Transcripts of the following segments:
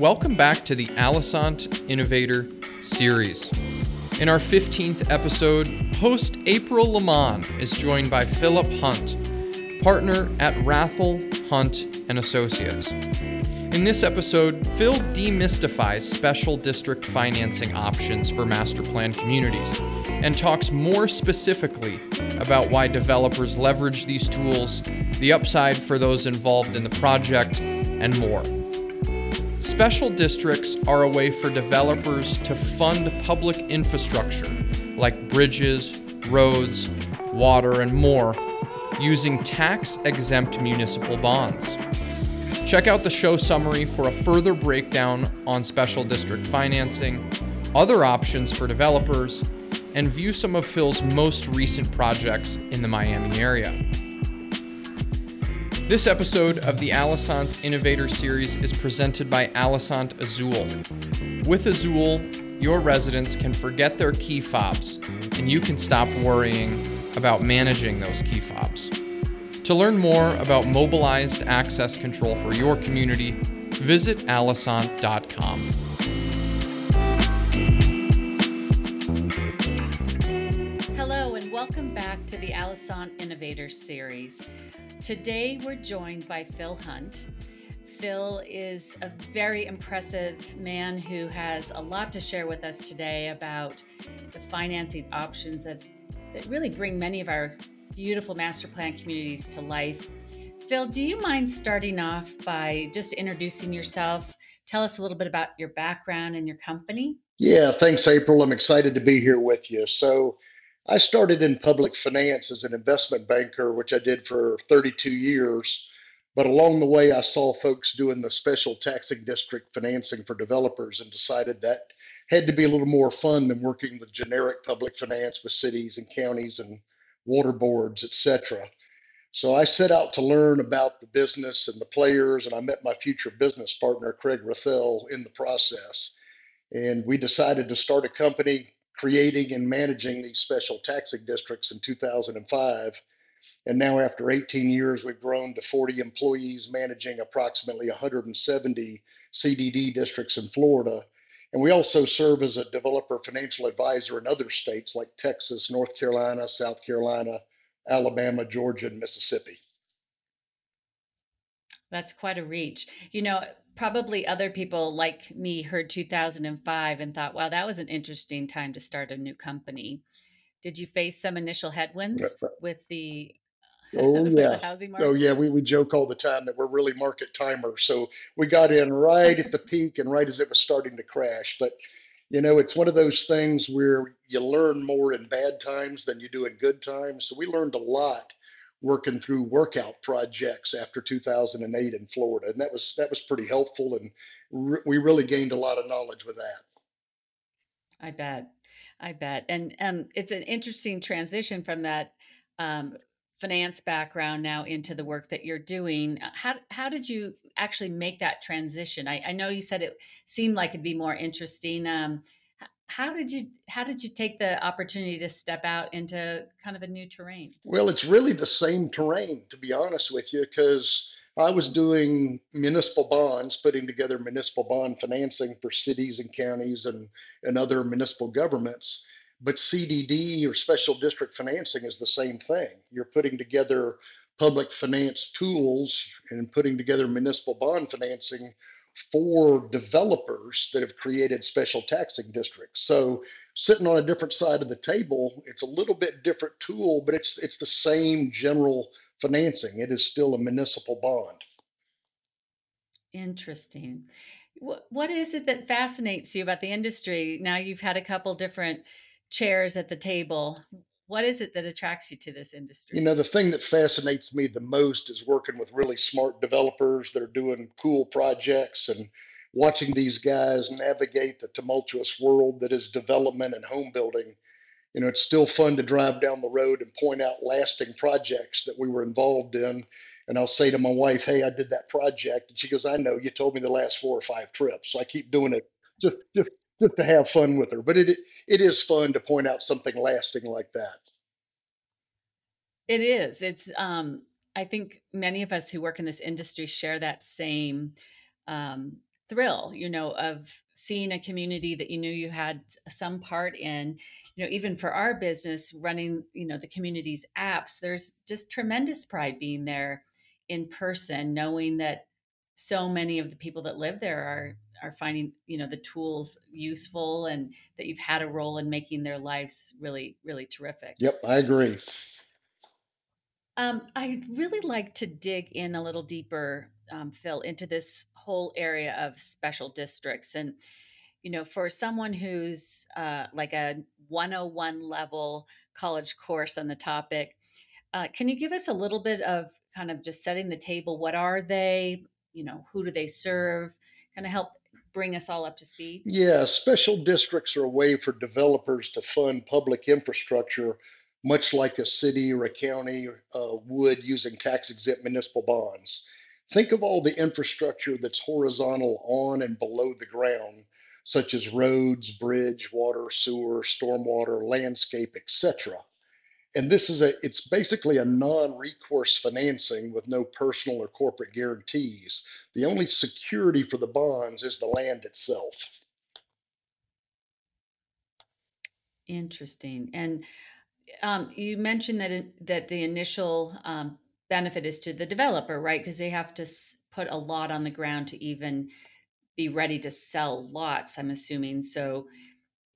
Welcome back to the Alosant Innovator series. In our 15th episode, host April LaMon is joined by Pfilip Hunt, partner at Wrathell Hunt and Associates. In this episode, Pfil demystifies special district financing options for master plan communities and talks more specifically about why developers leverage these tools, the upside for those involved in the project, and more. Special districts are a way for developers to fund public infrastructure like bridges, roads, water, and more using tax exempt municipal bonds. Check out the show summary for a further breakdown on special district financing, other options for developers, and view some of Pfil's most recent projects in the Miami area. This episode of the Alosant Innovator Series is presented by Alosant Azul. With Azul, your residents can forget their key fobs, and you can stop worrying about managing those key fobs. To learn more about mobilized access control for your community, visit alosant.com. Hello, and welcome back to the Alosant Innovator Series. Today, we're joined by Pfil Hunt. Pfil is a very impressive man who has a lot to share with us today about the financing options that, that really bring many of our beautiful master plan communities to life. Pfil, do you mind starting off by just introducing yourself? Tell us a little bit about your background and your company. Yeah, thanks, April. I'm excited to be here with you. So, I started in public finance as an investment banker, which I did for 32 years. But along the way, I saw folks doing the special taxing district financing for developers and decided that had to be a little more fun than working with generic public finance with cities and counties and water boards, etc. So I set out to learn about the business and the players, and I met my future business partner, Craig Wrathell, in the process. And we decided to start a company creating and managing these special taxing districts in 2005. And now, after 18 years, we've grown to 40 employees managing approximately 170 CDD districts in Florida. And we also serve as a developer financial advisor in other states like Texas, North Carolina, South Carolina, Alabama, Georgia, and Mississippi. That's quite a reach. You know, probably other people like me heard 2005 and thought, wow, that was an interesting time to start a new company. Did you face some initial headwinds with the oh, oh yeah. oh. Oh yeah, we, we joke all the time that we're really market timers. So we got in right at the peak and right as it was starting to crash. But you know, it's one of those things where you learn more in bad times than you do in good times. So we learned a lot working through workout projects after 2008 in Florida, and that was that was pretty helpful, and re- we really gained a lot of knowledge with that. I bet, I bet, and um, it's an interesting transition from that um, finance background now into the work that you're doing. Uh, how how did you actually make that transition? I, I know you said it seemed like it'd be more interesting. Um, how did you how did you take the opportunity to step out into kind of a new terrain? Well it's really the same terrain to be honest with you because i was doing municipal bonds putting together municipal bond financing for cities and counties and, and other municipal governments. But cdd or special district financing is the same thing. You're putting together public finance tools and putting together municipal bond financing for developers that have created special taxing districts. So sitting on a different side of the table, it's a little bit different tool, but it's it's the same general financing. It is still a municipal bond. Interesting. What what is it that fascinates you about the industry? Now you've had a couple different chairs at the table what is it that attracts you to this industry? You know, the thing that fascinates me the most is working with really smart developers that are doing cool projects and watching these guys navigate the tumultuous world that is development and home building. You know, it's still fun to drive down the road and point out lasting projects that we were involved in. And I'll say to my wife, Hey, I did that project. And she goes, I know, you told me the last four or five trips. So I keep doing it just, just just to have fun with her. But it it is fun to point out something lasting like that. It is. It's um I think many of us who work in this industry share that same um, thrill, you know, of seeing a community that you knew you had some part in. You know, even for our business running, you know, the community's apps, there's just tremendous pride being there in person, knowing that so many of the people that live there are are finding you know the tools useful and that you've had a role in making their lives really really terrific. Yep i agree. Um, i'd really like to dig in a little deeper um, pfil into this whole area of special districts and you know for someone who's uh, like a 101 level college course on the topic uh, can you give us a little bit of kind of just setting the table? What are they you know who do they serve kind of help bring us all up to speed? Yeah, special districts are a way for developers to fund public infrastructure, much like a city or a county uh, would using tax exempt municipal bonds. Think of all the infrastructure that's horizontal on and below the ground, such as roads, bridge, water, sewer, stormwater, landscape, etc. And this is a it's basically a non-recourse financing with no personal or corporate guarantees. The only security for the bonds is the land itself. Interesting. And um, you mentioned that it, that the initial um, benefit is to the developer, right? Because they have to put a lot on the ground to even be ready to sell lots. I'm assuming so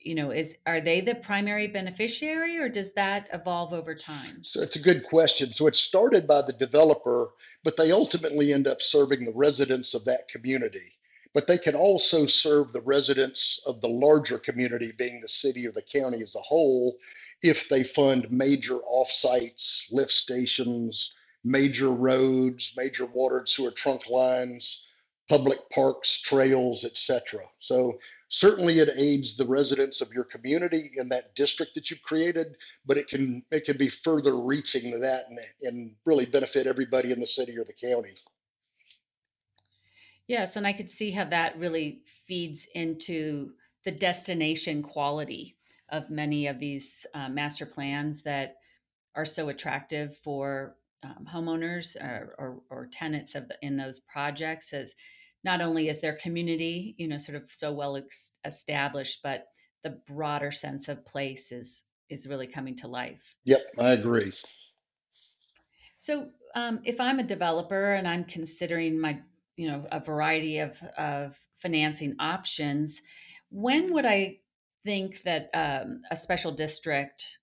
you know is are they the primary beneficiary or does that evolve over time? So it's a good question. So it started by the developer but they ultimately end up serving the residents of that community. But they can also serve the residents of the larger community being the city or the county as a whole if they fund major offsites lift stations major roads major water and sewer trunk lines public parks trails etc so certainly it aids the residents of your community in that district that you've created but it can it can be further reaching than that and, and really benefit everybody in the city or the county. Yes and i could see how that really feeds into the destination quality of many of these uh, master plans that are so attractive for um, homeowners or, or, or tenants of the, in those projects as not only is their community, you know, sort of so well ex- established, but the broader sense of place is is really coming to life. Yep, I agree. So, um, if I'm a developer and I'm considering my, you know, a variety of of financing options, when would I think that um, a special district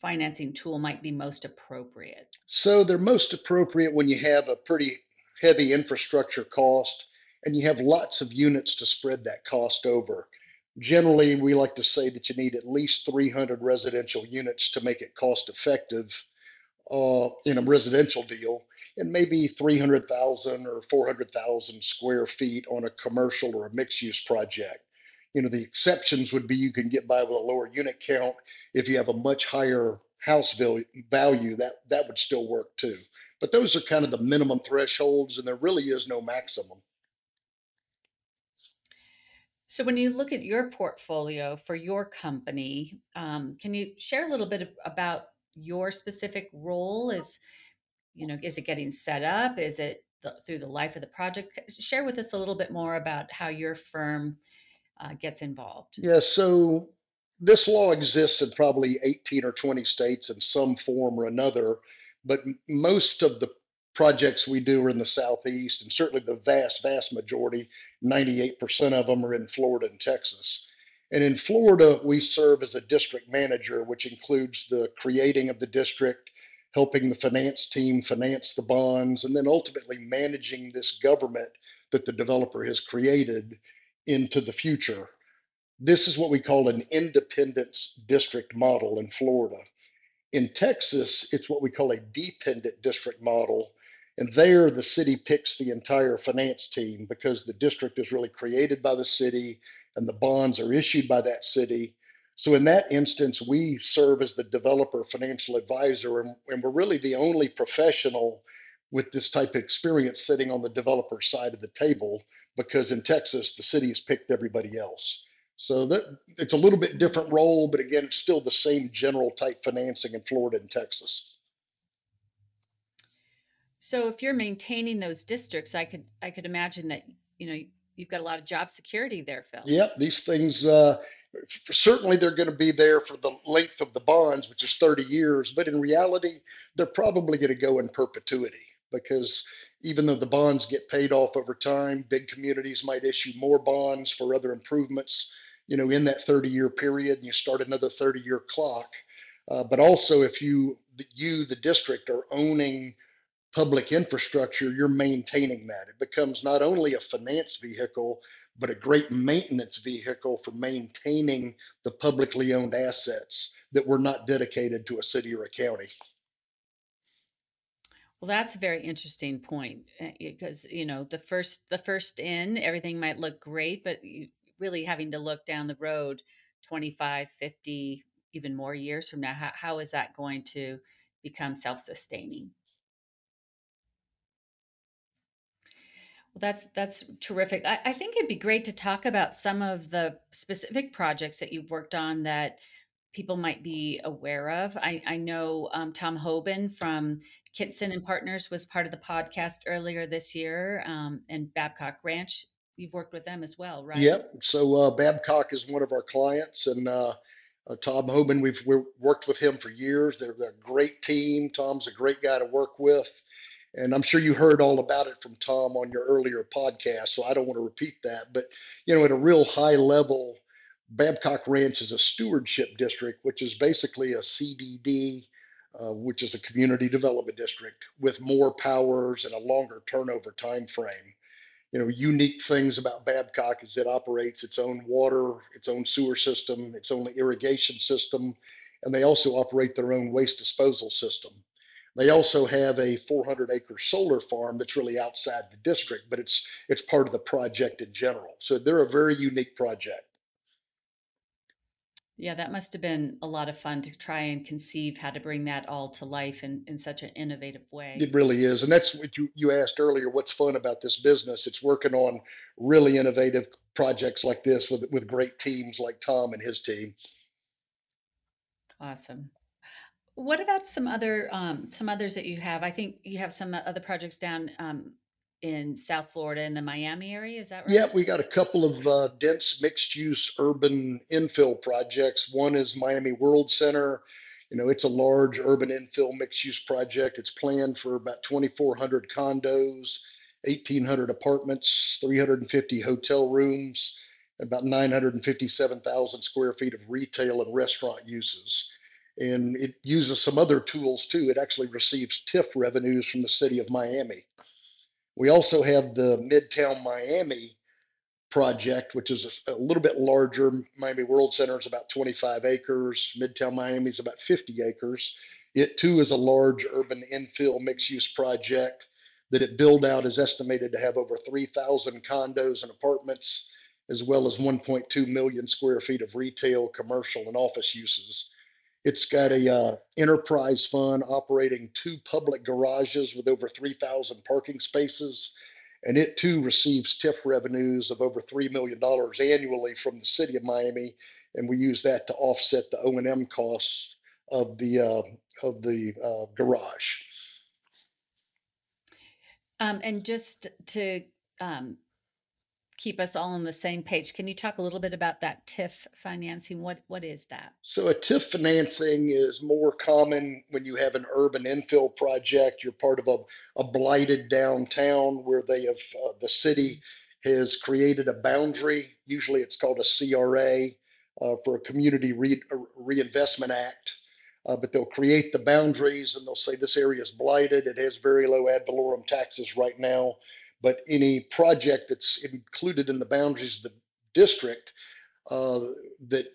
financing tool might be most appropriate? So they're most appropriate when you have a pretty heavy infrastructure cost and you have lots of units to spread that cost over. Generally, we like to say that you need at least 300 residential units to make it cost effective uh, in a residential deal, and maybe 300,000 or 400,000 square feet on a commercial or a mixed use project. You know, the exceptions would be you can get by with a lower unit count if you have a much higher house value, that, that would still work too. But those are kind of the minimum thresholds, and there really is no maximum. So, when you look at your portfolio for your company, um, can you share a little bit about your specific role? Is you know, is it getting set up? Is it the, through the life of the project? Share with us a little bit more about how your firm uh, gets involved. Yeah. So this law exists in probably 18 or 20 states in some form or another, but most of the projects we do are in the southeast, and certainly the vast, vast majority, 98% of them are in Florida and Texas. And in Florida, we serve as a district manager, which includes the creating of the district, helping the finance team finance the bonds, and then ultimately managing this government that the developer has created into the future. This is what we call an independence district model in Florida. In Texas, it's what we call a dependent district model, and there, the city picks the entire finance team because the district is really created by the city and the bonds are issued by that city. So, in that instance, we serve as the developer financial advisor, and, and we're really the only professional with this type of experience sitting on the developer side of the table because in Texas, the city has picked everybody else. So that it's a little bit different role, but again, it's still the same general type financing in Florida and Texas. So if you're maintaining those districts, I could I could imagine that you know you've got a lot of job security there, Pfil. Yep, these things uh, certainly they're going to be there for the length of the bonds, which is 30 years, but in reality, they're probably going to go in perpetuity because even though the bonds get paid off over time, big communities might issue more bonds for other improvements, you know, in that 30 year period, and you start another 30 year clock. Uh, but also, if you, you, the district, are owning public infrastructure, you're maintaining that. It becomes not only a finance vehicle, but a great maintenance vehicle for maintaining the publicly owned assets that were not dedicated to a city or a county. Well, that's a very interesting point because eh, you know the first the first in everything might look great, but really having to look down the road 25, 50, even more years from now, how, how is that going to become self-sustaining? Well, that's that's terrific. I, I think it'd be great to talk about some of the specific projects that you've worked on that people might be aware of. I, I know um, Tom Hoban from Kitson and Partners was part of the podcast earlier this year, um, and Babcock Ranch. You've worked with them as well, right? Yep. So uh, Babcock is one of our clients, and uh, uh, Tom Hoban, we've, we've worked with him for years. They're, they're a great team. Tom's a great guy to work with. And I'm sure you heard all about it from Tom on your earlier podcast, so I don't want to repeat that. But, you know, at a real high level, Babcock Ranch is a stewardship district, which is basically a CDD, uh, which is a community development district with more powers and a longer turnover time frame. You know, unique things about Babcock is it operates its own water, its own sewer system, its own irrigation system, and they also operate their own waste disposal system. They also have a 400 acre solar farm that's really outside the district, but it's it's part of the project in general. So they're a very unique project. Yeah, that must have been a lot of fun to try and conceive how to bring that all to life in, in such an innovative way. It really is. And that's what you, you asked earlier what's fun about this business? It's working on really innovative projects like this with, with great teams like Tom and his team. Awesome. What about some other um, some others that you have? I think you have some other projects down um, in South Florida in the Miami area. Is that right? Yeah, we got a couple of uh, dense mixed use urban infill projects. One is Miami Worldcenter. You know, it's a large urban infill mixed use project. It's planned for about 2,400 condos, 1,800 apartments, 350 hotel rooms, about 957,000 square feet of retail and restaurant uses and it uses some other tools too. It actually receives TIF revenues from the city of Miami. We also have the Midtown Miami project, which is a, a, little bit larger. Miami Worldcenter is about 25 acres. Midtown Miami is about 50 acres. It too is a large urban infill mixed use project that it build out is estimated to have over 3,000 condos and apartments, as well as 1.2 million square feet of retail, commercial, and office uses. It's got a uh, enterprise fund operating two public garages with over 3,000 parking spaces, and it too receives TIF revenues of over three million dollars annually from the city of Miami, and we use that to offset the O and M costs of the uh, of the uh, garage. Um, and just to um, keep us all on the same page. Can you talk a little bit about that TIF financing? What what is that? So a TIF financing is more common when you have an urban infill project. You're part of a, a blighted downtown where they have uh, the city has created a boundary. Usually it's called a CRA uh, for a Community Re- uh, Reinvestment Act. Uh, but they'll create the boundaries and they'll say this area is blighted. It has very low ad valorem taxes right now but any project that's included in the boundaries of the district uh, that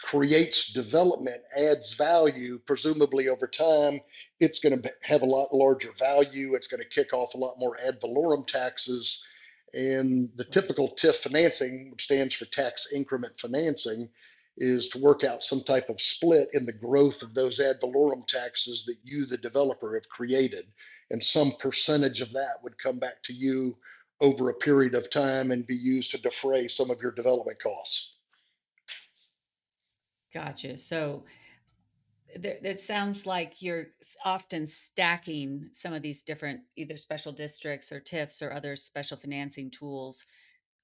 creates development adds value presumably over time it's going to have a lot larger value. It's going to kick off a lot more ad valorem taxes. And the typical TIF financing, which stands for tax increment financing, is to work out some type of split in the growth of those ad valorem taxes that you, the developer, have created and some percentage of that would come back to you over a period of time and be used to defray some of your development costs. Gotcha. So it sounds like you're often stacking some of these different either special districts or TIFs or other special financing tools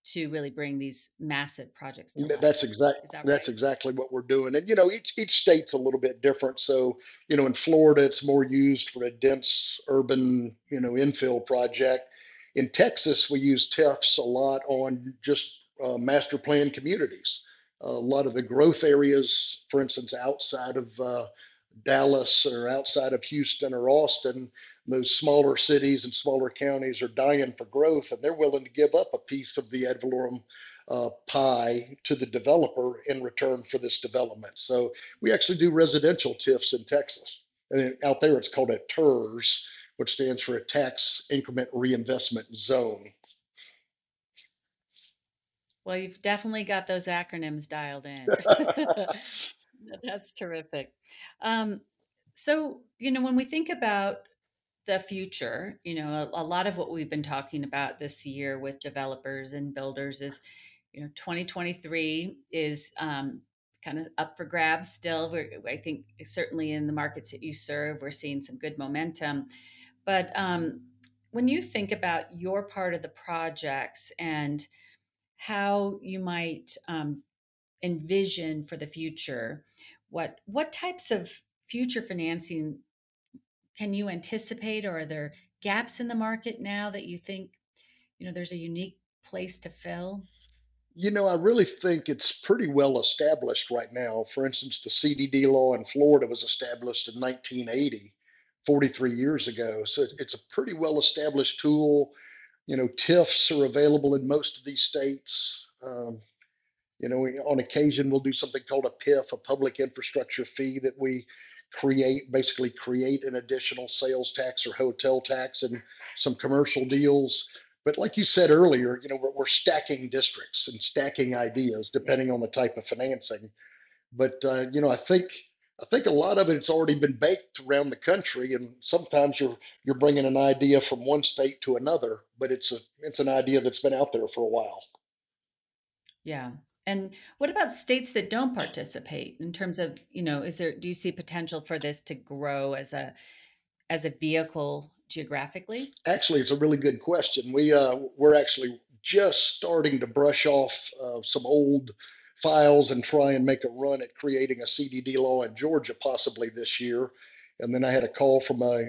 to really bring these massive projects to That's life. exact. Is that That's right? exactly what we're doing. And you know, each each state's a little bit different. So, you know, in Florida, it's more used for a dense urban, you know, infill project. In Texas, we use TIFs a lot on just uh, master plan communities. a lot of the growth areas, for instance, outside of uh, Dallas or outside of Houston or Austin, those smaller cities and smaller counties are dying for growth, and they're willing to give up a piece of the ad valorem uh, pie to the developer in return for this development. So we actually do residential TIFs in Texas. And out there, it's called a TIRZ, which stands for a tax increment reinvestment zone. Well, you've definitely got those acronyms dialed in. That's terrific. Um, so, you know, when we think about the future, you know, a, a lot of what we've been talking about this year with developers and builders is, you know, 2023 is um, kind of up for grabs still. We're, I think certainly in the markets that you serve, we're seeing some good momentum. But um, when you think about your part of the projects and how you might um, envision for the future, what what types of future financing can you anticipate, or are there gaps in the market now that you think you know there's a unique place to fill? You know, I really think it's pretty well established right now. For instance, the CDD law in Florida was established in 1980, 43 years ago. So it's a pretty well established tool. You know, TIFs are available in most of these states. Um, you know, we, on occasion we'll do something called a PIF, a public infrastructure fee that we create, basically create an additional sales tax or hotel tax and some commercial deals. But like you said earlier, you know, we're, we're stacking districts and stacking ideas depending on the type of financing. But uh, you know, I think I think a lot of it's already been baked around the country, and sometimes you're you're bringing an idea from one state to another, but it's a it's an idea that's been out there for a while. Yeah. And what about states that don't participate in terms of, you know, is there do you see potential for this to grow as a as a vehicle geographically? Actually, it's a really good question. We uh, we're actually just starting to brush off uh, some old files and try and make a run at creating a CDD law in Georgia possibly this year. And then I had a call from a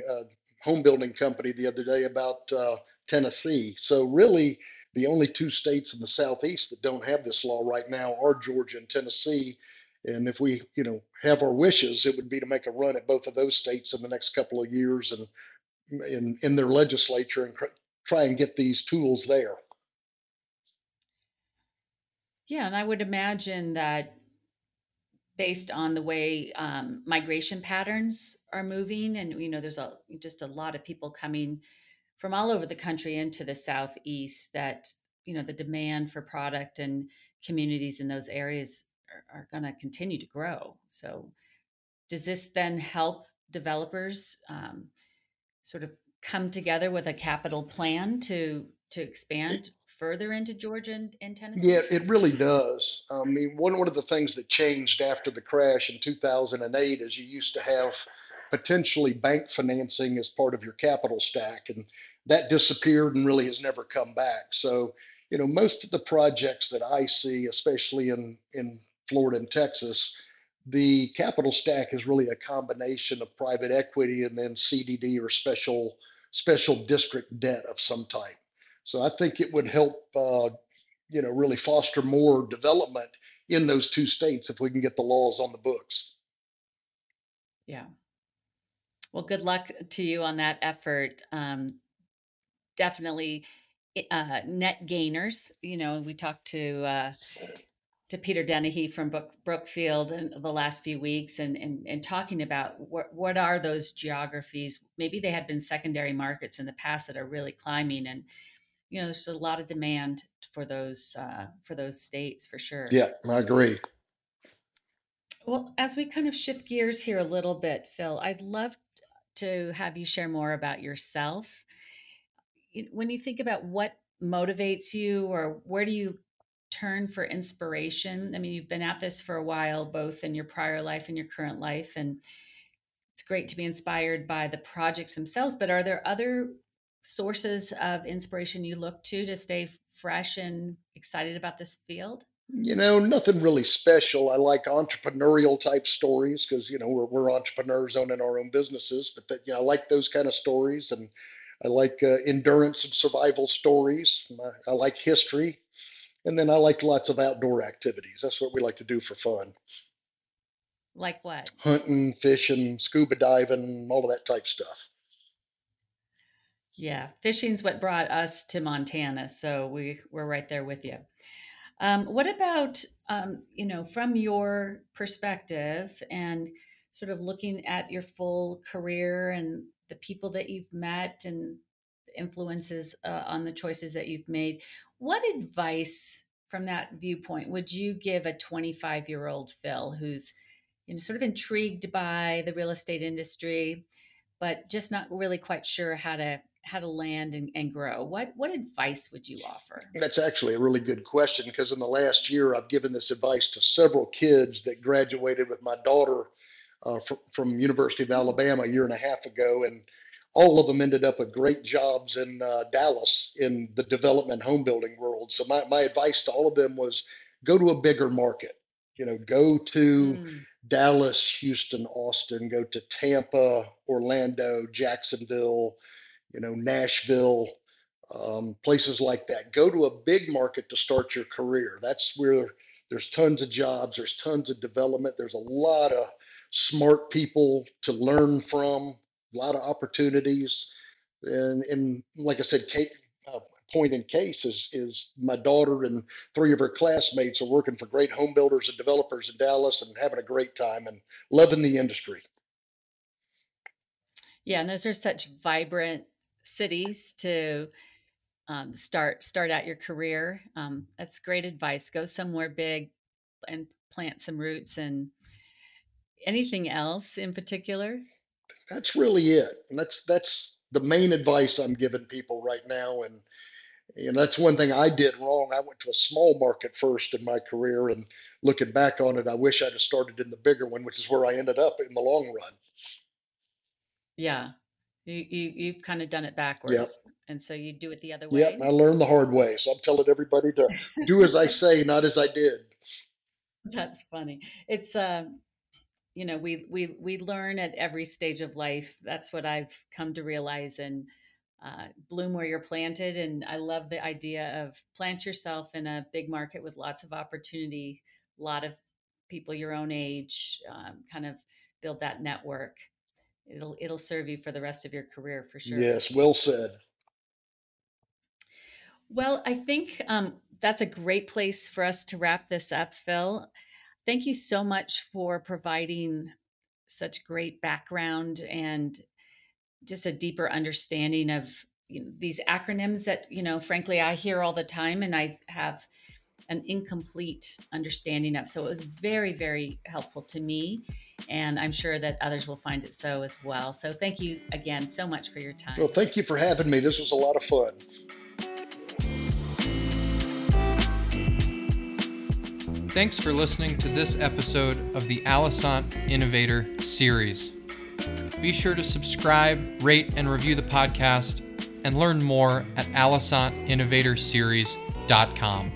home building company the other day about uh, Tennessee. So really, the only two states in the southeast that don't have this law right now are Georgia and Tennessee. And if we, you know, have our wishes, it would be to make a run at both of those states in the next couple of years and in in their legislature and try and get these tools there. Yeah, and I would imagine that based on the way um, migration patterns are moving, and you know, there's a just a lot of people coming from all over the country into the southeast. That you know, the demand for product and communities in those areas are, are going to continue to grow. So, does this then help developers um, sort of come together with a capital plan to to expand further into Georgia and, and Yeah, Tennessee? it really does. I mean, one one of the things that changed after the crash in 2008 is you used to have potentially bank financing as part of your capital stack, and that disappeared and really has never come back. So, you know, most of the projects that I see, especially in in Florida and Texas, the capital stack is really a combination of private equity and then CDD or special special district debt of some type. So I think it would help, uh, you know, really foster more development in those two states if we can get the laws on the books. Yeah. Well, good luck to you on that effort. Um, definitely uh, net gainers. You know, we talked to uh, to Peter Dennehy from Brook, Brookfield in the last few weeks, and and, and talking about what what are those geographies? Maybe they had been secondary markets in the past that are really climbing, and you know, there's a lot of demand for those uh, for those states for sure. Yeah, I agree. Well, as we kind of shift gears here a little bit, Pfil, I'd love to have you share more about yourself. When you think about what motivates you or where do you turn for inspiration? I mean, you've been at this for a while, both in your prior life and your current life, and it's great to be inspired by the projects themselves, but are there other sources of inspiration you look to to stay fresh and excited about this field? You know, nothing really special. I like entrepreneurial type stories because, you know, we're, we're entrepreneurs owning our own businesses, but that, you know, I like those kind of stories and I like uh, endurance and survival stories. I, I like history. And then I like lots of outdoor activities. That's what we like to do for fun. Like what? Hunting, fishing, scuba diving, all of that type stuff. Yeah, fishing's what brought us to Montana, so we we're right there with you. Um, what about um, you know from your perspective and sort of looking at your full career and the people that you've met and influences uh, on the choices that you've made? What advice from that viewpoint would you give a 25 year old Pfil who's you know sort of intrigued by the real estate industry? but just not really quite sure how to how to land and, and grow. What what advice would you offer? That's actually a really good question because in the last year i've given this advice to several kids that graduated with my daughter uh, from, from university of alabama a year and a half ago and all of them ended up with great jobs in uh, dallas in the development home building world. So my, my advice to all of them was go to a bigger market. You know go to mm. dallas houston austin go to tampa orlando jacksonville you know, Nashville, um, places like that. Go to a big market to start your career. That's where there's tons of jobs, there's tons of development, there's a lot of smart people to learn from, a lot of opportunities. And, and like I said, Kate, uh, point in case is is my daughter and three of her classmates are working for great home builders and developers in Dallas and having a great time and loving the industry. Yeah, and those are such vibrant cities to um, start start out your career. Um, that's great advice. Go somewhere big and plant some roots. And anything else in particular? That's really it. And that's that's the main advice I'm giving people right now. And and that's one thing I did wrong. I went to a small market first in my career, and looking back on it, I wish I'd have started in the bigger one, which is where I ended up in the long run. Yeah, you, you you've kind of done it backwards, Yep. and so you do it the other way. Yep. way. I learned the hard way. So I'm telling everybody to do as I say, not as I did. That's funny. It's uh, you know, we we we learn at every stage of life. That's what I've come to realize and uh, bloom where you're planted. And I love the idea of plant yourself in a big market with lots of opportunity, a lot of people your own age, um, kind of build that network it'll it'll serve you for the rest of your career for sure. Yes, well said. Well, I think um, that's a great place for us to wrap this up, Pfil. Thank you so much for providing such great background and just a deeper understanding of you know, these acronyms that you know frankly i hear all the time and i have an incomplete understanding of so it was very very helpful to me and I'm sure that others will find it so as well. So thank you again so much for your time. Well, thank you for having me. This was a lot of fun. Thanks for listening to this episode of the Alosant Innovator Series. Be sure to subscribe, rate, and review the podcast and learn more at alosantinnovatorseries.com.